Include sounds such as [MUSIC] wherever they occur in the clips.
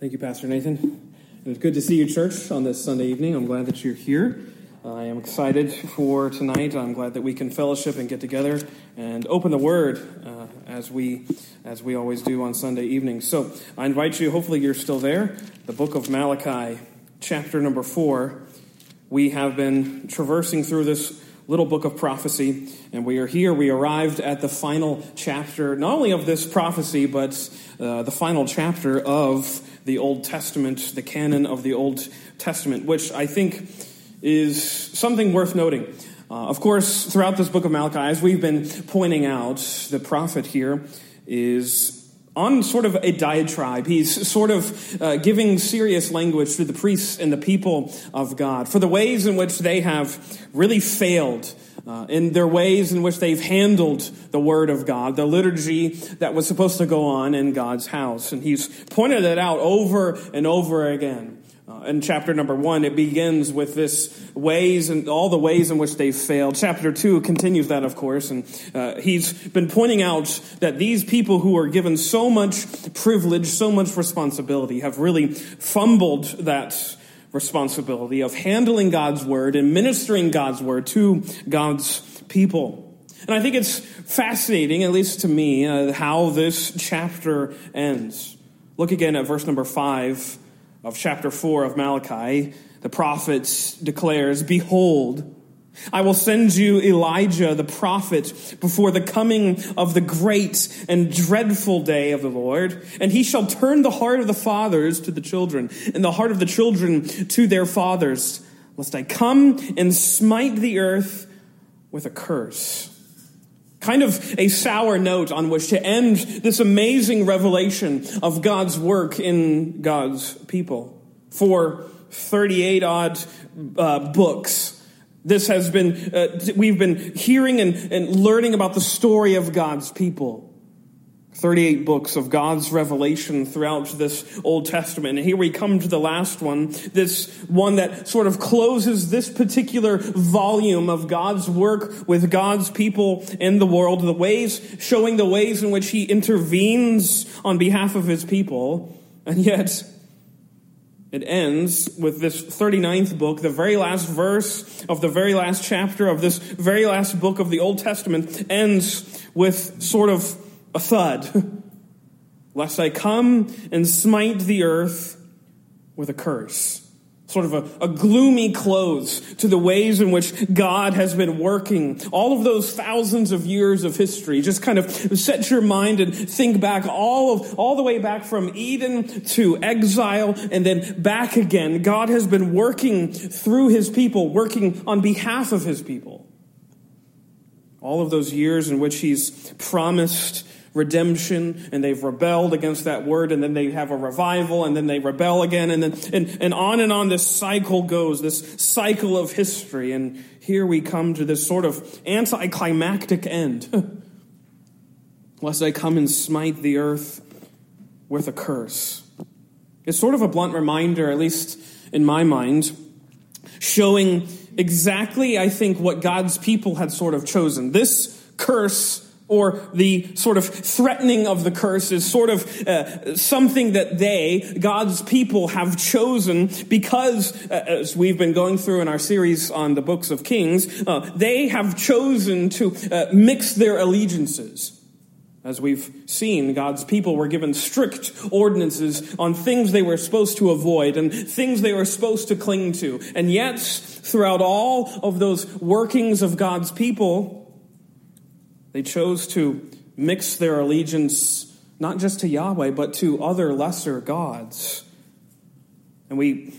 Thank you, Pastor Nathan. It's good to see you, church, on this Sunday evening. I'm glad that you're here. I am excited for tonight. I'm glad that we can fellowship and get together and open the Word uh, as we as we always do on Sunday evenings. So I invite you. Hopefully, you're still there. The book of Malachi, chapter number four. We have been traversing through this little book of prophecy, and we are here. We arrived at the final chapter, not only of this prophecy, but uh, the final chapter of the Old Testament, the canon of the Old Testament, which I think is something worth noting. Uh, of course, throughout this book of Malachi, as we've been pointing out, the prophet here is on sort of a diatribe. He's sort of uh, giving serious language to the priests and the people of God for the ways in which they have really failed. Uh, in their ways in which they've handled the Word of God, the liturgy that was supposed to go on in God's house. And he's pointed it out over and over again. Uh, in chapter number one, it begins with this ways and all the ways in which they've failed. Chapter two continues that, of course, and uh, he's been pointing out that these people who are given so much privilege, so much responsibility, have really fumbled that responsibility of handling God's word and ministering God's word to God's people. And I think it's fascinating, at least to me, uh, how this chapter ends. Look again at verse number five of chapter 4 of Malachi, the prophet declares, Behold, I will send you Elijah the prophet before the coming of the great and dreadful day of the Lord, and he shall turn the heart of the fathers to the children, and the heart of the children to their fathers, lest I come and smite the earth with a curse kind of a sour note on which to end this amazing revelation of God's work in God's people. For 38 odd uh, books, this has been, uh, we've been hearing and, and learning about the story of God's people. 38 books of God's revelation throughout this Old Testament. And here we come to the last one, this one that sort of closes this particular volume of God's work with God's people in the world, the ways, showing the ways in which he intervenes on behalf of his people. And yet, it ends with this 39th book, the very last verse of the very last chapter of this very last book of the Old Testament ends with sort of a thud, [LAUGHS] lest I come and smite the earth with a curse. Sort of a, a, gloomy close to the ways in which God has been working. All of those thousands of years of history. Just kind of set your mind and think back all of, all the way back from Eden to exile and then back again. God has been working through his people, working on behalf of his people. All of those years in which he's promised redemption and they've rebelled against that word and then they have a revival and then they rebel again and then and, and on and on this cycle goes this cycle of history. And here we come to this sort of anticlimactic end. [LAUGHS] Lest i come and smite the earth with a curse. It's sort of a blunt reminder at least in my mind showing exactly i think what god's people had sort of chosen. This curse or the sort of threatening of the curse is sort of uh, something that they, God's people, have chosen because, uh, as we've been going through in our series on the books of Kings, uh, they have chosen to uh, mix their allegiances. As we've seen, God's people were given strict ordinances on things they were supposed to avoid and things they were supposed to cling to. And yet, throughout all of those workings of God's people, they chose to mix their allegiance not just to Yahweh, but to other lesser gods. And we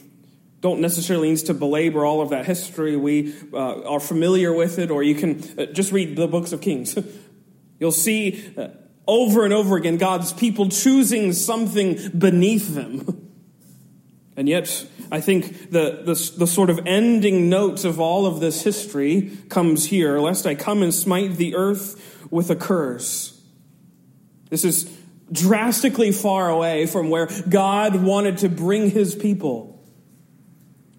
don't necessarily need to belabor all of that history. We uh, are familiar with it, or you can uh, just read the books of Kings. [LAUGHS] You'll see uh, over and over again God's people choosing something beneath them. [LAUGHS] And yet, I think the, the, the, sort of ending note of all of this history comes here lest I come and smite the earth with a curse. This is drastically far away from where God wanted to bring his people.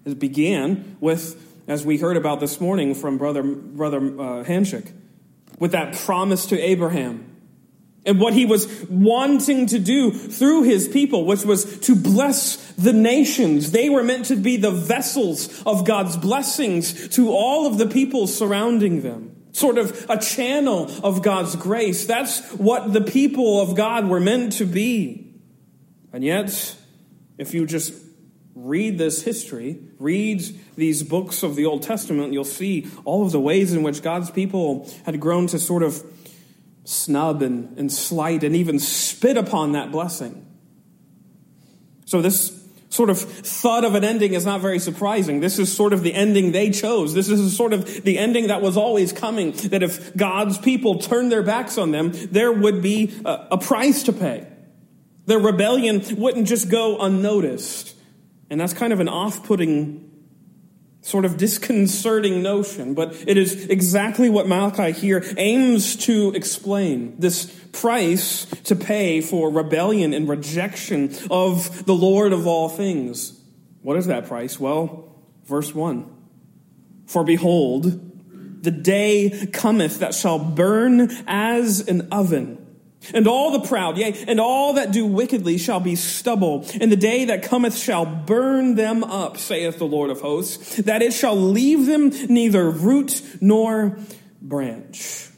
It began with, as we heard about this morning from Brother, Brother uh, with that promise to Abraham and what he was wanting to do through his people, which was to bless the nations. They were meant to be the vessels of God's blessings to all of the people surrounding them. Sort of a channel of God's grace. That's what the people of God were meant to be. And yet, if you just read this history, read these books of the Old Testament, you'll see all of the ways in which God's people had grown to sort of snub and, and slight and even spit upon that blessing. So, this sort of thought of an ending is not very surprising. This is sort of the ending they chose. This is sort of the ending that was always coming. That if God's people turned their backs on them, there would be a, a price to pay. Their rebellion wouldn't just go unnoticed. And that's kind of an off putting sort of disconcerting notion, but it is exactly what Malachi here aims to explain. This price to pay for rebellion and rejection of the Lord of all things. What is that price? Well, verse 1 For behold, the day cometh that shall burn as an oven and all the proud, yea, and all that do wickedly shall be stubble. And the day that cometh shall burn them up, saith the Lord of hosts, that it shall leave them neither root nor branch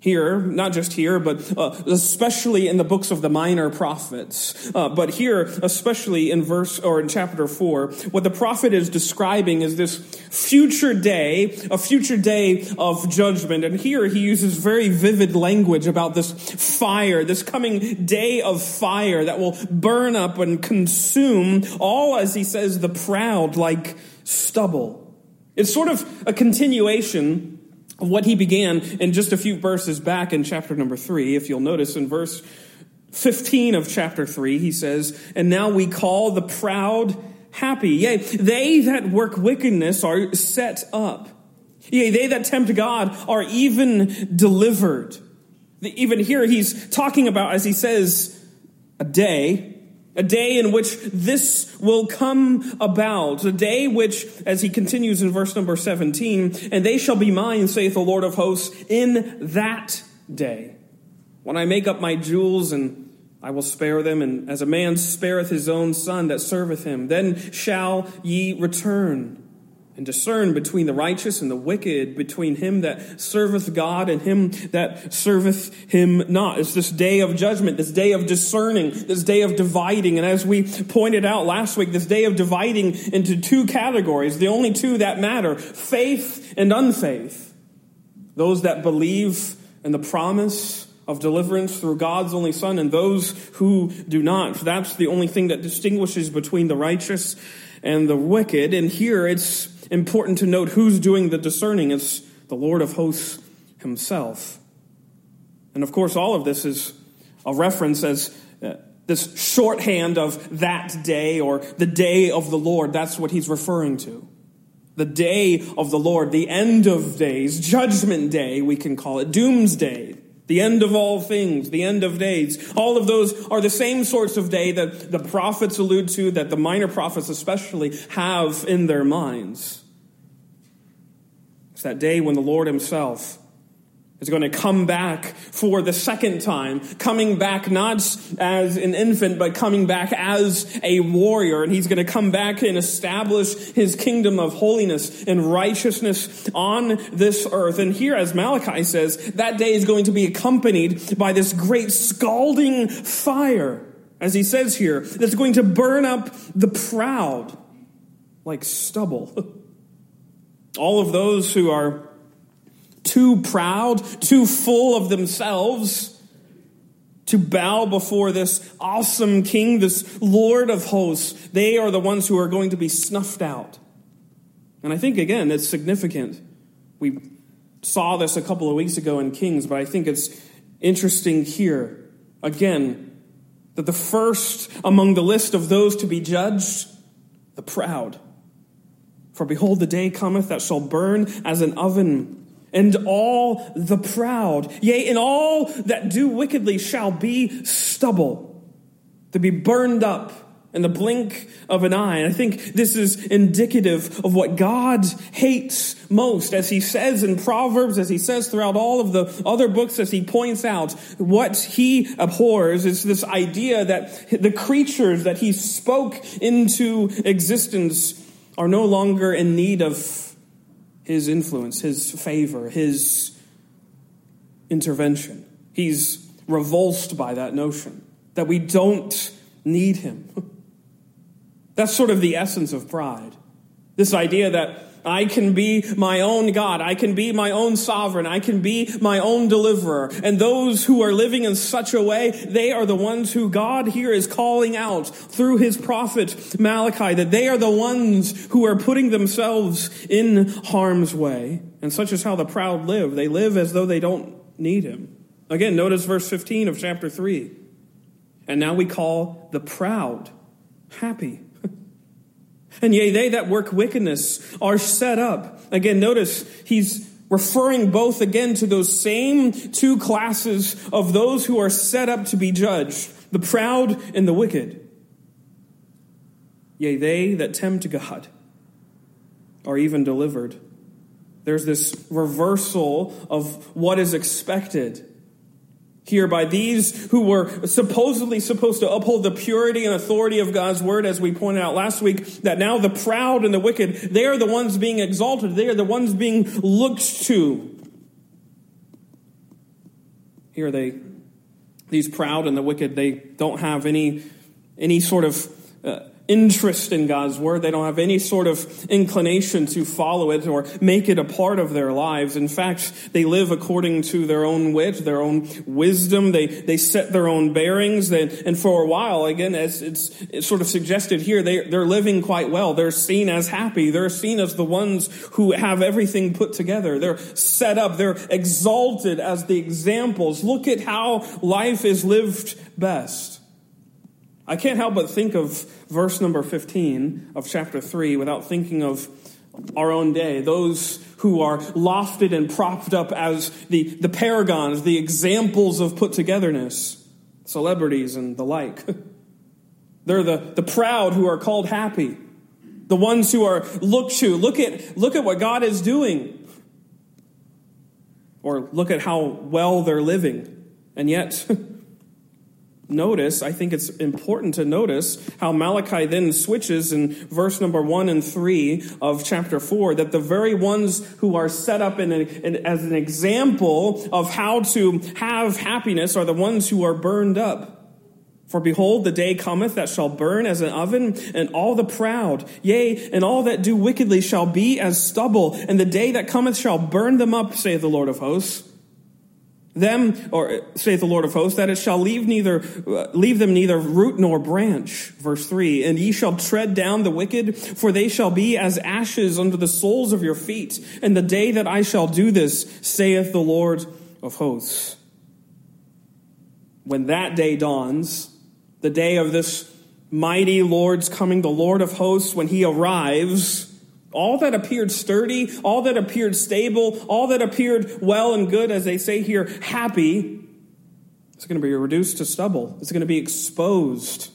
here, not just here, but uh, especially in the books of the minor prophets. Uh, but here, especially in verse or in chapter four, what the prophet is describing is this future day, a future day of judgment. And here he uses very vivid language about this fire, this coming day of fire that will burn up and consume all, as he says, the proud like stubble. It's sort of a continuation what he began in just a few verses back in chapter number three. If you'll notice in verse 15 of chapter 3, he says, And now we call the proud happy. Yea, they that work wickedness are set up. Yea, they that tempt God are even delivered. Even here, he's talking about, as he says, a day a day in which this will come about. A day which, as he continues in verse number 17, and they shall be mine, saith the Lord of hosts, in that day. When I make up my jewels and I will spare them, and as a man spareth his own son that serveth him, then shall ye return and discern between the righteous and the wicked, between him that serveth God and him that serveth him not. It's this day of judgment, this day of discerning, this day of dividing. And as we pointed out last week, this day of dividing into two categories, the only two that matter, faith and unfaith. Those that believe in the promise of deliverance through God's only Son and those who do not. That's the only thing that distinguishes between the righteous and the wicked. And here it's important to note who's doing the discerning. It's the Lord of hosts himself. And of course, all of this is a reference as uh, this shorthand of that day or the day of the Lord. That's what he's referring to. The day of the Lord, the end of days, judgment day, we can call it, doomsday, the end of all things, the end of days. All of those are the same sorts of day that the prophets allude to, that the minor prophets especially have in their minds. It's that day when the Lord Himself is going to come back for the second time, coming back not as an infant, but coming back as a warrior. And he's going to come back and establish his kingdom of holiness and righteousness on this earth. And here, as Malachi says, that day is going to be accompanied by this great scalding fire, as he says here, that's going to burn up the proud like stubble. [LAUGHS] All of those who are too proud, too full of themselves to bow before this awesome king, this Lord of hosts, they are the ones who are going to be snuffed out. And I think, again, it's significant. We saw this a couple of weeks ago in Kings, but I think it's interesting here. Again, that the first among the list of those to be judged, the proud. For behold, the day cometh that shall burn as an oven, and all the proud, yea, and all that do wickedly shall be stubble, to be burned up in the blink of an eye. And I think this is indicative of what God hates most, as he says in Proverbs, as he says throughout all of the other books, as he points out, what he abhors is this idea that the creatures that he spoke into existence are no longer in need of his influence, his favor, his intervention. He's revulsed by that notion that we don't need him. [LAUGHS] That's sort of the essence of pride. This idea that I can be my own God. I can be my own sovereign. I can be my own deliverer. And those who are living in such a way, they are the ones who God here is calling out through his prophet Malachi, that they are the ones who are putting themselves in harm's way. And such is how the proud live. They live as though they don't need him. Again, notice verse 15 of chapter 3. And now we call the proud happy. And yea, they that work wickedness are set up. Again, notice he's referring both again to those same two classes of those who are set up to be judged the proud and the wicked. Yea, they that tempt God are even delivered. There's this reversal of what is expected here by these who were supposedly supposed to uphold the purity and authority of God's word, as we pointed out last week, that now the proud and the wicked, they are the ones being exalted. They are the ones being looked to. Here they, these proud and the wicked, they don't have any, any sort of uh, interest in God's word. They don't have any sort of inclination to follow it or make it a part of their lives. In fact, they live according to their own wit, their own wisdom. They, they set their own bearings. They, and for a while, again, as it's, it's sort of suggested here, they, they're living quite well. They're seen as happy. They're seen as the ones who have everything put together. They're set up. They're exalted as the examples. Look at how life is lived best. I can't help but think of verse number 15 of chapter 3 without thinking of our own day. Those who are lofted and propped up as the, the paragons, the examples of put togetherness, celebrities and the like. [LAUGHS] They're the, the proud who are called happy. The ones who are looked to. Look at, look at what God is doing. Or look at how well they're living. And yet, [LAUGHS] notice, I think it's important to notice how Malachi then switches in verse number one and three of chapter four that the very ones who are set up in, a, in as an example of how to have happiness are the ones who are burned up. For behold, the day cometh that shall burn as an oven, and all the proud, yea, and all that do wickedly shall be as stubble, and the day that cometh shall burn them up, saith the Lord of hosts them, or saith the Lord of hosts, that it shall leave neither, uh, leave them neither root nor branch. Verse three, and ye shall tread down the wicked, for they shall be as ashes under the soles of your feet. And the day that I shall do this, saith the Lord of hosts. When that day dawns, the day of this mighty Lord's coming, the Lord of hosts, when he arrives, all that appeared sturdy, all that appeared stable, all that appeared well and good, as they say here, happy, is going to be reduced to stubble. It's going to be exposed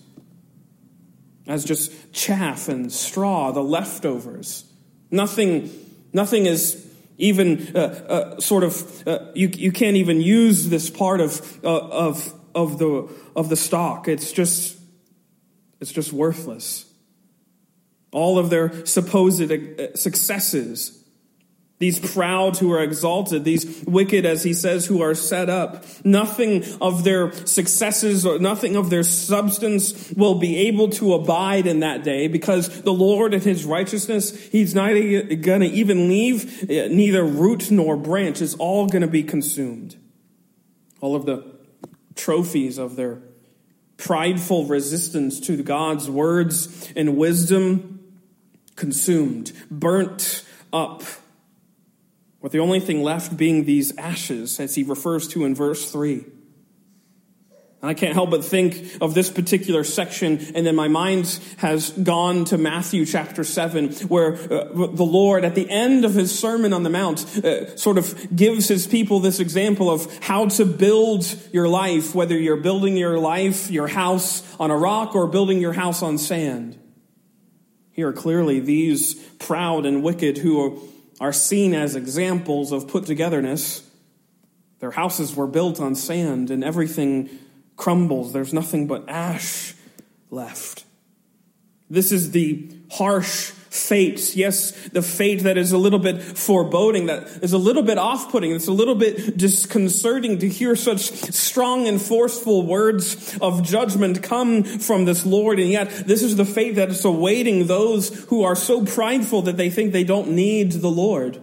as just chaff and straw, the leftovers. Nothing, nothing is even uh, uh, sort of, uh, you, you can't even use this part of, uh, of, of, the, of the stock. It's just, it's just worthless all of their supposed uh, successes. These proud who are exalted, these wicked, as he says, who are set up. Nothing of their successes or nothing of their substance will be able to abide in that day because the Lord in his righteousness, he's not going to even leave uh, neither root nor branch. It's all going to be consumed. All of the trophies of their prideful resistance to God's words and wisdom consumed, burnt up, with the only thing left being these ashes, as he refers to in verse 3. I can't help but think of this particular section, and then my mind has gone to Matthew chapter 7, where uh, the Lord, at the end of his Sermon on the Mount, uh, sort of gives his people this example of how to build your life, whether you're building your life, your house on a rock, or building your house on sand. Here, clearly, these proud and wicked who are seen as examples of put togetherness, their houses were built on sand, and everything crumbles. There's nothing but ash left. This is the harsh fates. Yes, the fate that is a little bit foreboding, that is a little bit off putting. It's a little bit disconcerting to hear such strong and forceful words of judgment come from this Lord. And yet, this is the fate that is awaiting those who are so prideful that they think they don't need the Lord.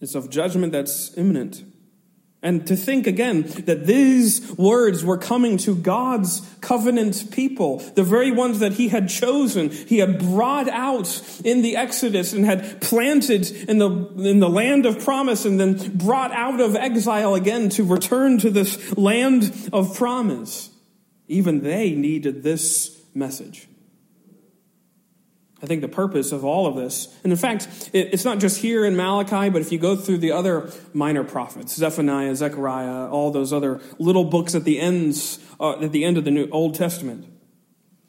It's of judgment that's imminent. And to think again that these words were coming to God's covenant people, the very ones that he had chosen, he had brought out in the Exodus and had planted in the, in the land of promise and then brought out of exile again to return to this land of promise. Even they needed this message. I think the purpose of all of this, and in fact, it's not just here in Malachi, but if you go through the other minor prophets, Zephaniah, Zechariah, all those other little books at the ends, uh, at the end of the New Old Testament,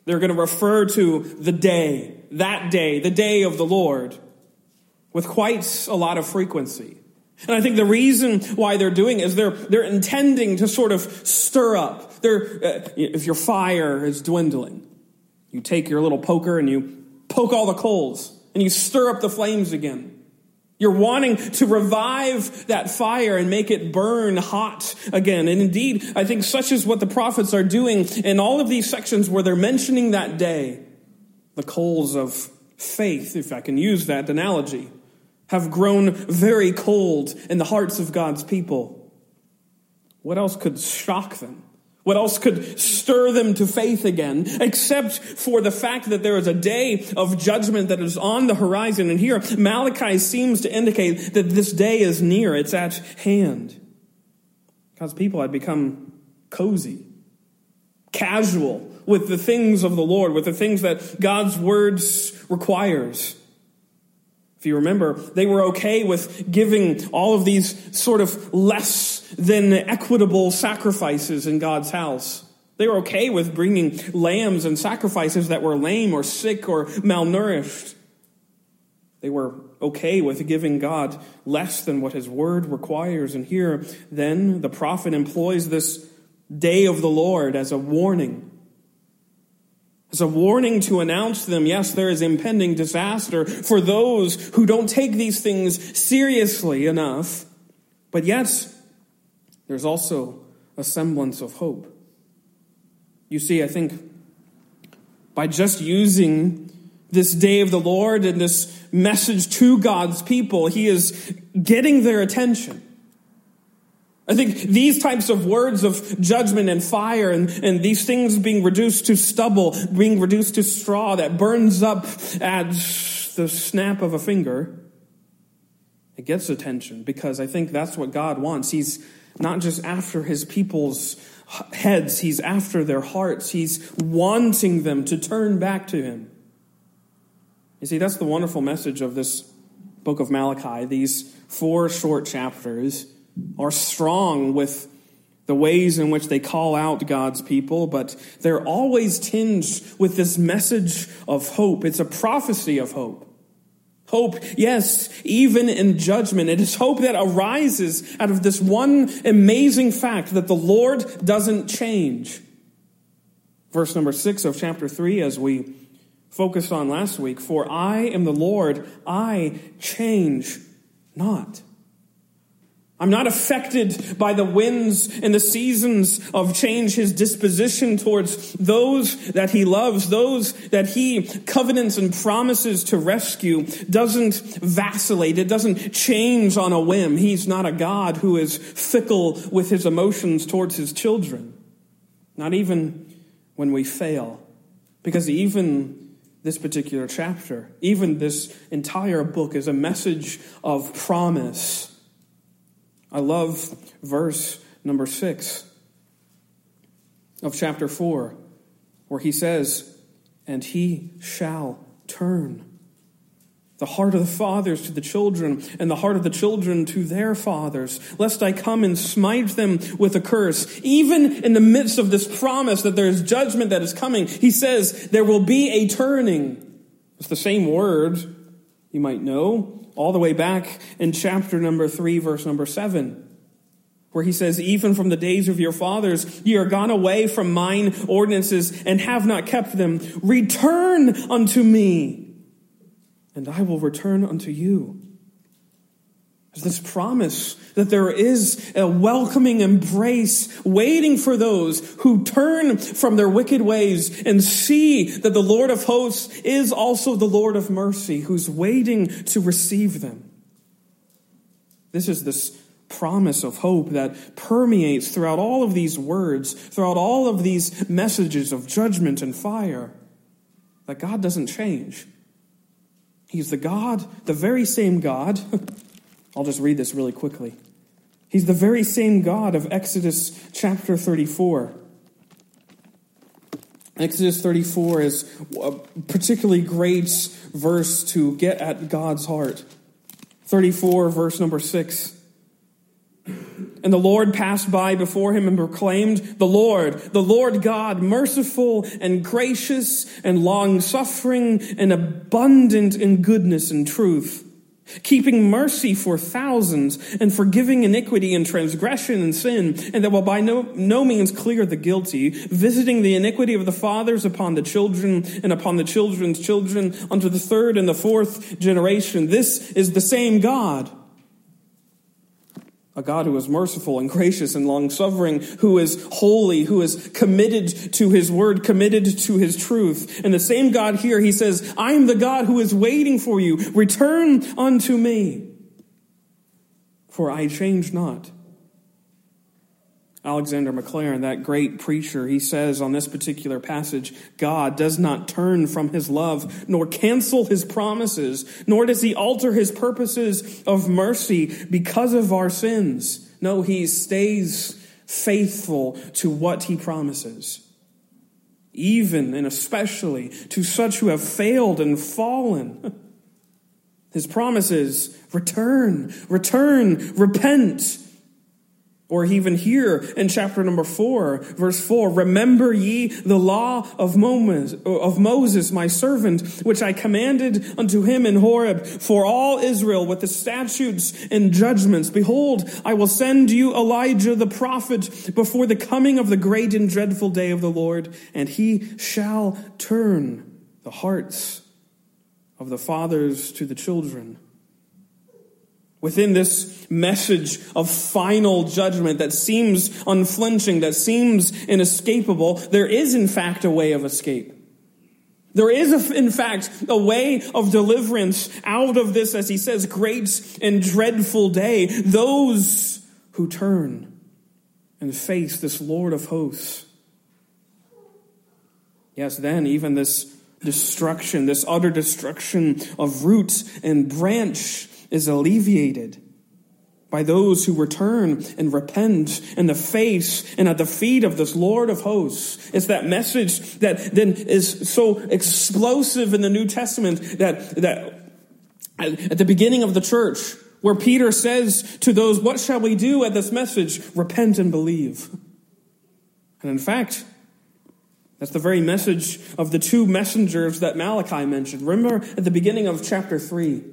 they're going to refer to the day, that day, the day of the Lord, with quite a lot of frequency. And I think the reason why they're doing is they're, they're intending to sort of stir up. They're, uh, if your fire is dwindling, you take your little poker and you poke all the coals and you stir up the flames again. You're wanting to revive that fire and make it burn hot again. And indeed, I think such is what the prophets are doing in all of these sections where they're mentioning that day. The coals of faith, if I can use that analogy, have grown very cold in the hearts of God's people. What else could shock them? What else could stir them to faith again, except for the fact that there is a day of judgment that is on the horizon? And here, Malachi seems to indicate that this day is near, it's at hand. God's people had become cozy, casual with the things of the Lord, with the things that God's words requires. You remember, they were okay with giving all of these sort of less than equitable sacrifices in God's house. They were okay with bringing lambs and sacrifices that were lame or sick or malnourished. They were okay with giving God less than what his word requires. And here, then, the prophet employs this day of the Lord as a warning it's a warning to announce them, yes, there is impending disaster for those who don't take these things seriously enough. But yet, there's also a semblance of hope. You see, I think by just using this day of the Lord and this message to God's people, He is getting their attention. I think these types of words of judgment and fire and, and these things being reduced to stubble, being reduced to straw that burns up at the snap of a finger, it gets attention because I think that's what God wants. He's not just after his people's heads, he's after their hearts. He's wanting them to turn back to him. You see, that's the wonderful message of this book of Malachi, these four short chapters are strong with the ways in which they call out God's people, but they're always tinged with this message of hope. It's a prophecy of hope. Hope, yes, even in judgment. It is hope that arises out of this one amazing fact that the Lord doesn't change. Verse number six of chapter three, as we focused on last week, for I am the Lord, I change not. I'm not affected by the winds and the seasons of change, his disposition towards those that he loves, those that he covenants and promises to rescue doesn't vacillate. It doesn't change on a whim. He's not a God who is fickle with his emotions towards his children. Not even when we fail. Because even this particular chapter, even this entire book is a message of promise I love verse number six. of chapter 4, where he says, And he shall turn the heart of the fathers to the children, and the heart of the children to their fathers, lest I come and smite them with a curse. Even in the midst of this promise that there is judgment that is coming, he says there will be a turning. It's the same word you might know, all the way back in chapter number 3, verse number 7 where he says, Even from the days of your fathers, ye are gone away from mine ordinances and have not kept them. Return unto me and I will return unto you. There's this promise that there is a welcoming embrace waiting for those who turn from their wicked ways and see that the Lord of hosts is also the Lord of mercy, who's waiting to receive them. This is this promise of hope that permeates throughout all of these words, throughout all of these messages of judgment and fire, that God doesn't change. He's the God, the very same God. [LAUGHS] I'll just read this really quickly. He's the very same God of Exodus chapter 34. Exodus 34 is a particularly great verse to get at God's heart. 34, verse number 6. And the Lord passed by before him and proclaimed, The Lord, the Lord God, merciful and gracious and long suffering and abundant in goodness and truth, keeping mercy for thousands and forgiving iniquity and transgression and sin, and that will by no, no means clear the guilty, visiting the iniquity of the fathers upon the children and upon the children's children unto the third and the fourth generation. This is the same God a God who is merciful and gracious and long suffering, who is holy, who is committed to his word, committed to his truth. And the same God here, he says, I am the God who is waiting for you. Return unto me, for I change not. Alexander Maclaren, that great preacher, he says on this particular passage God does not turn from his love, nor cancel his promises, nor does he alter his purposes of mercy because of our sins. No, he stays faithful to what he promises. Even and especially to such who have failed and fallen. [LAUGHS] His promises return, return, repent or even here in chapter number four, verse four, remember ye the law of Moses, my servant, which I commanded unto him in Horeb for all Israel with the statutes and judgments. Behold, I will send you Elijah the prophet before the coming of the great and dreadful day of the Lord, and he shall turn the hearts of the fathers to the children Within this message of final judgment that seems unflinching, that seems inescapable, there is in fact a way of escape. There is, in fact, a way of deliverance out of this, as he says, great and dreadful day. Those who turn and face this Lord of hosts. Yes, then even this destruction, this utter destruction of root and branch is alleviated by those who return and repent in the face and at the feet of this Lord of hosts. It's that message that then is so explosive in the New Testament that, that at the beginning of the church, where Peter says to those, What shall we do at this message? Repent and believe. And in fact, that's the very message of the two messengers that Malachi mentioned. Remember at the beginning of chapter 3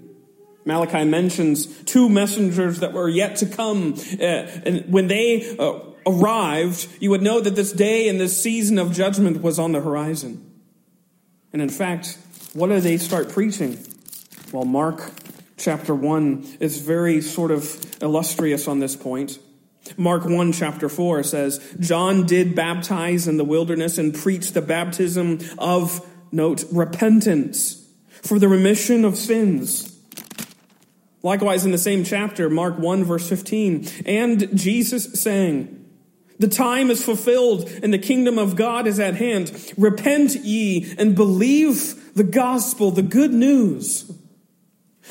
Malachi mentions two messengers that were yet to come. Uh, and when they uh, arrived, you would know that this day and this season of judgment was on the horizon. And in fact, what do they start preaching? Well, Mark chapter 1 is very sort of illustrious on this point. Mark 1 chapter 4 says, John did baptize in the wilderness and preach the baptism of, note, repentance for the remission of sins Likewise, in the same chapter, Mark 1, verse 15, and Jesus saying, The time is fulfilled and the kingdom of God is at hand. Repent ye and believe the gospel, the good news.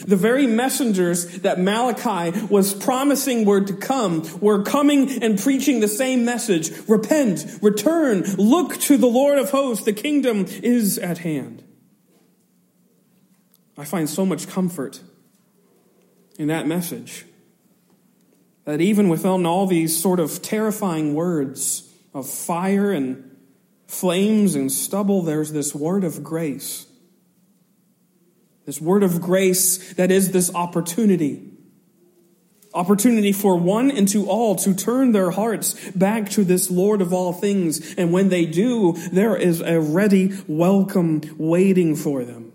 The very messengers that Malachi was promising were to come were coming and preaching the same message. Repent, return, look to the Lord of hosts. The kingdom is at hand. I find so much comfort in that message that even within all these sort of terrifying words of fire and flames and stubble, there's this word of grace this word of grace that is this opportunity. Opportunity for one and to all to turn their hearts back to this Lord of all things. And when they do, there is a ready welcome waiting for them.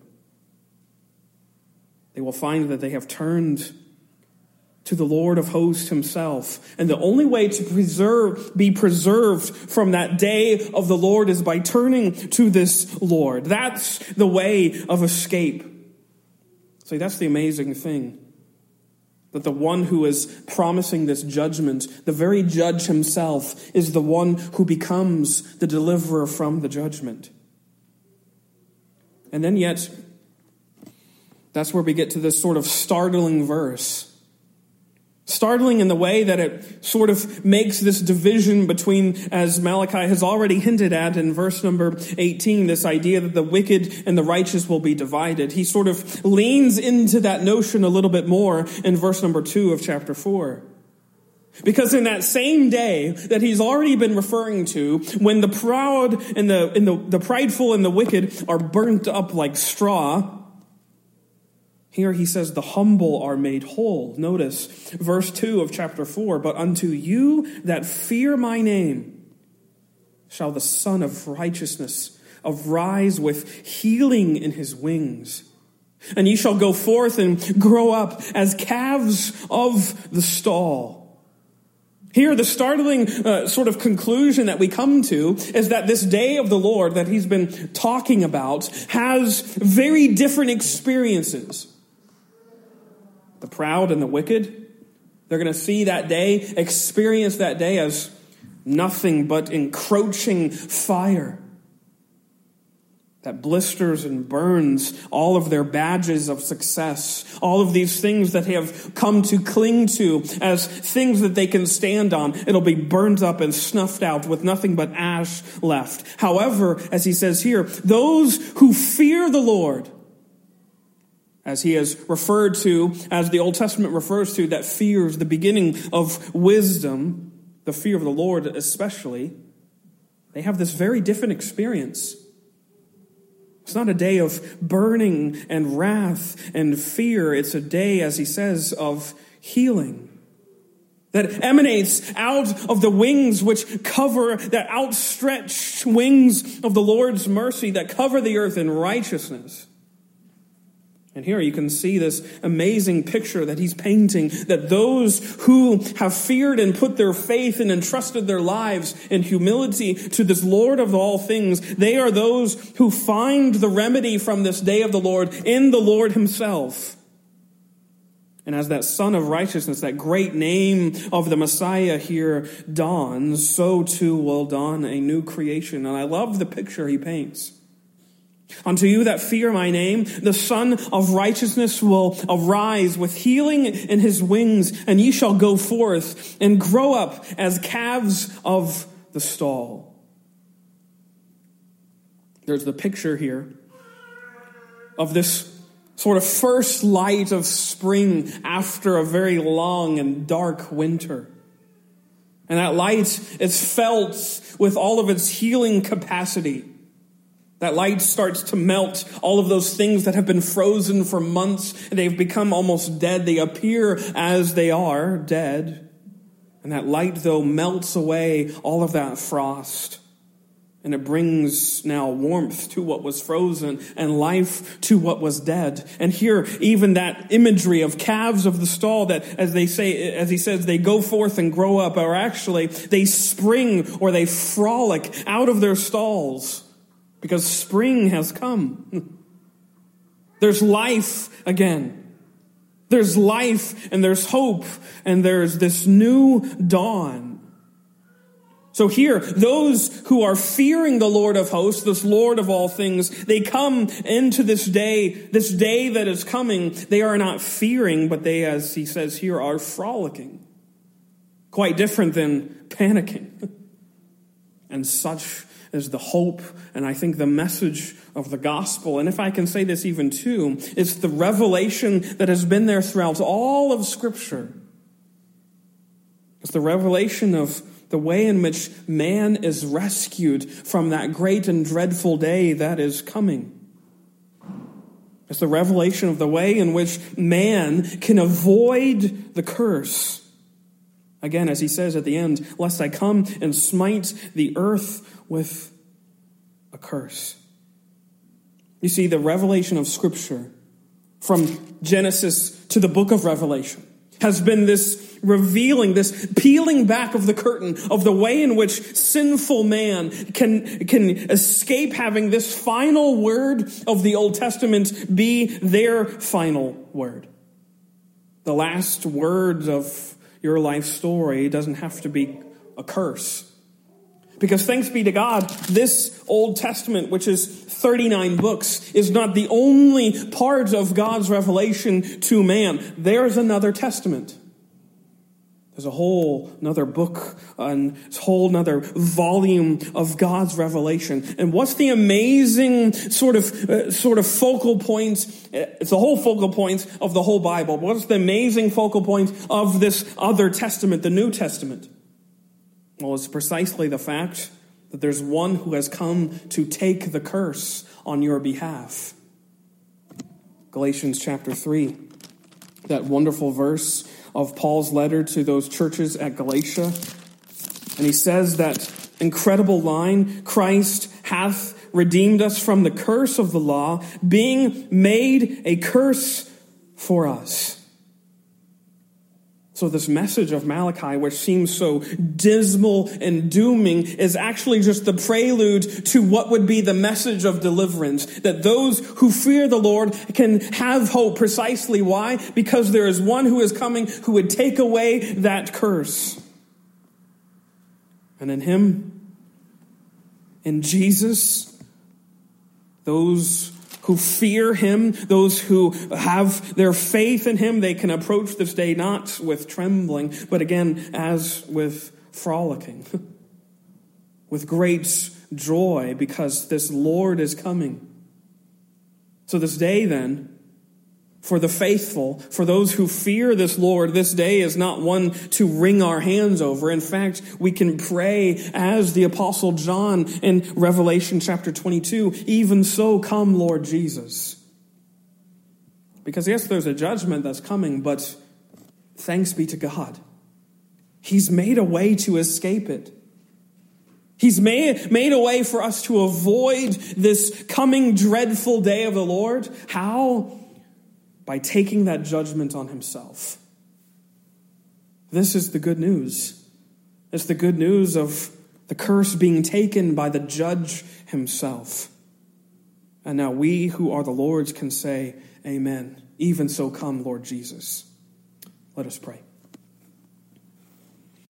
They will find that they have turned to the Lord of hosts himself. And the only way to preserve, be preserved from that day of the Lord is by turning to this Lord. That's the way of escape. See, that's the amazing thing. That the one who is promising this judgment, the very judge himself, is the one who becomes the deliverer from the judgment. And then, yet, that's where we get to this sort of startling verse Startling in the way that it sort of makes this division between, as Malachi has already hinted at in verse number 18, this idea that the wicked and the righteous will be divided. He sort of leans into that notion a little bit more in verse number 2 of chapter 4. Because in that same day that he's already been referring to, when the proud and the, and the, the prideful and the wicked are burnt up like straw, here he says, the humble are made whole. Notice verse 2 of chapter 4 But unto you that fear my name shall the Sun of Righteousness arise with healing in his wings. And ye shall go forth and grow up as calves of the stall. Here, the startling uh, sort of conclusion that we come to is that this day of the Lord that he's been talking about has very different experiences the proud and the wicked. They're going to see that day, experience that day as nothing but encroaching fire that blisters and burns all of their badges of success, all of these things that they have come to cling to as things that they can stand on. It'll be burned up and snuffed out with nothing but ash left. However, as he says here, those who fear the Lord, as he has referred to, as the Old Testament refers to, that fear is the beginning of wisdom, the fear of the Lord especially, they have this very different experience. It's not a day of burning and wrath and fear. It's a day, as he says, of healing that emanates out of the wings which cover, that outstretched wings of the Lord's mercy that cover the earth in righteousness. And here you can see this amazing picture that he's painting that those who have feared and put their faith and entrusted their lives in humility to this Lord of all things, they are those who find the remedy from this day of the Lord in the Lord himself. And as that Sun of Righteousness, that great name of the Messiah here dawns, so too will dawn a new creation. And I love the picture he paints. Unto you that fear my name, the Sun of Righteousness will arise with healing in his wings, and ye shall go forth and grow up as calves of the stall. There's the picture here of this sort of first light of spring after a very long and dark winter. And that light is felt with all of its healing capacity. That light starts to melt all of those things that have been frozen for months. They've become almost dead. They appear as they are dead. And that light, though, melts away all of that frost. And it brings now warmth to what was frozen and life to what was dead. And here, even that imagery of calves of the stall that, as they say, as he says, they go forth and grow up, or actually they spring or they frolic out of their stalls because spring has come. [LAUGHS] There's life again. There's life and there's hope and there's this new dawn. So here, those who are fearing the Lord of hosts, this Lord of all things, they come into this day, this day that is coming. They are not fearing, but they, as he says here, are frolicking. Quite different than panicking. [LAUGHS] And such is the hope and I think the message of the gospel. And if I can say this even too, it's the revelation that has been there throughout all of Scripture. It's the revelation of the way in which man is rescued from that great and dreadful day that is coming. It's the revelation of the way in which man can avoid the curse. Again, as he says at the end, lest I come and smite the earth with a curse. You see, the revelation of Scripture from Genesis to the book of Revelation has been this revealing, this peeling back of the curtain of the way in which sinful man can, can escape having this final word of the Old Testament be their final word. The last words of your life story doesn't have to be a curse. Because thanks be to God, this Old Testament, which is 39 books, is not the only part of God's revelation to man. There's another testament. There's a whole another book, and a whole another volume of God's revelation. And what's the amazing sort of uh, sort of focal points? It's the whole focal points of the whole Bible. What's the amazing focal point of this other testament, the New Testament? Well, it's precisely the fact that there's one who has come to take the curse on your behalf. Galatians chapter 3, that wonderful verse of Paul's letter to those churches at Galatia. And he says that incredible line Christ hath redeemed us from the curse of the law, being made a curse for us. So, this message of Malachi, which seems so dismal and dooming, is actually just the prelude to what would be the message of deliverance. That those who fear the Lord can have hope. Precisely why? Because there is one who is coming who would take away that curse. And in Him, in Jesus, those who fear him, those who have their faith in him, they can approach this day not with trembling, but again, as with frolicking, [LAUGHS] with great joy, because this Lord is coming. So, this day then, for the faithful, for those who fear this Lord, this day is not one to wring our hands over. In fact, we can pray as the apostle John in Revelation chapter 22, even so come Lord Jesus. Because yes, there's a judgment that's coming, but thanks be to God. He's made a way to escape it. He's made, made a way for us to avoid this coming dreadful day of the Lord. How? By taking that judgment on himself. This is the good news. It's the good news of the curse being taken by the judge himself. And now we who are the Lord's can say, Amen. Even so come, Lord Jesus. Let us pray.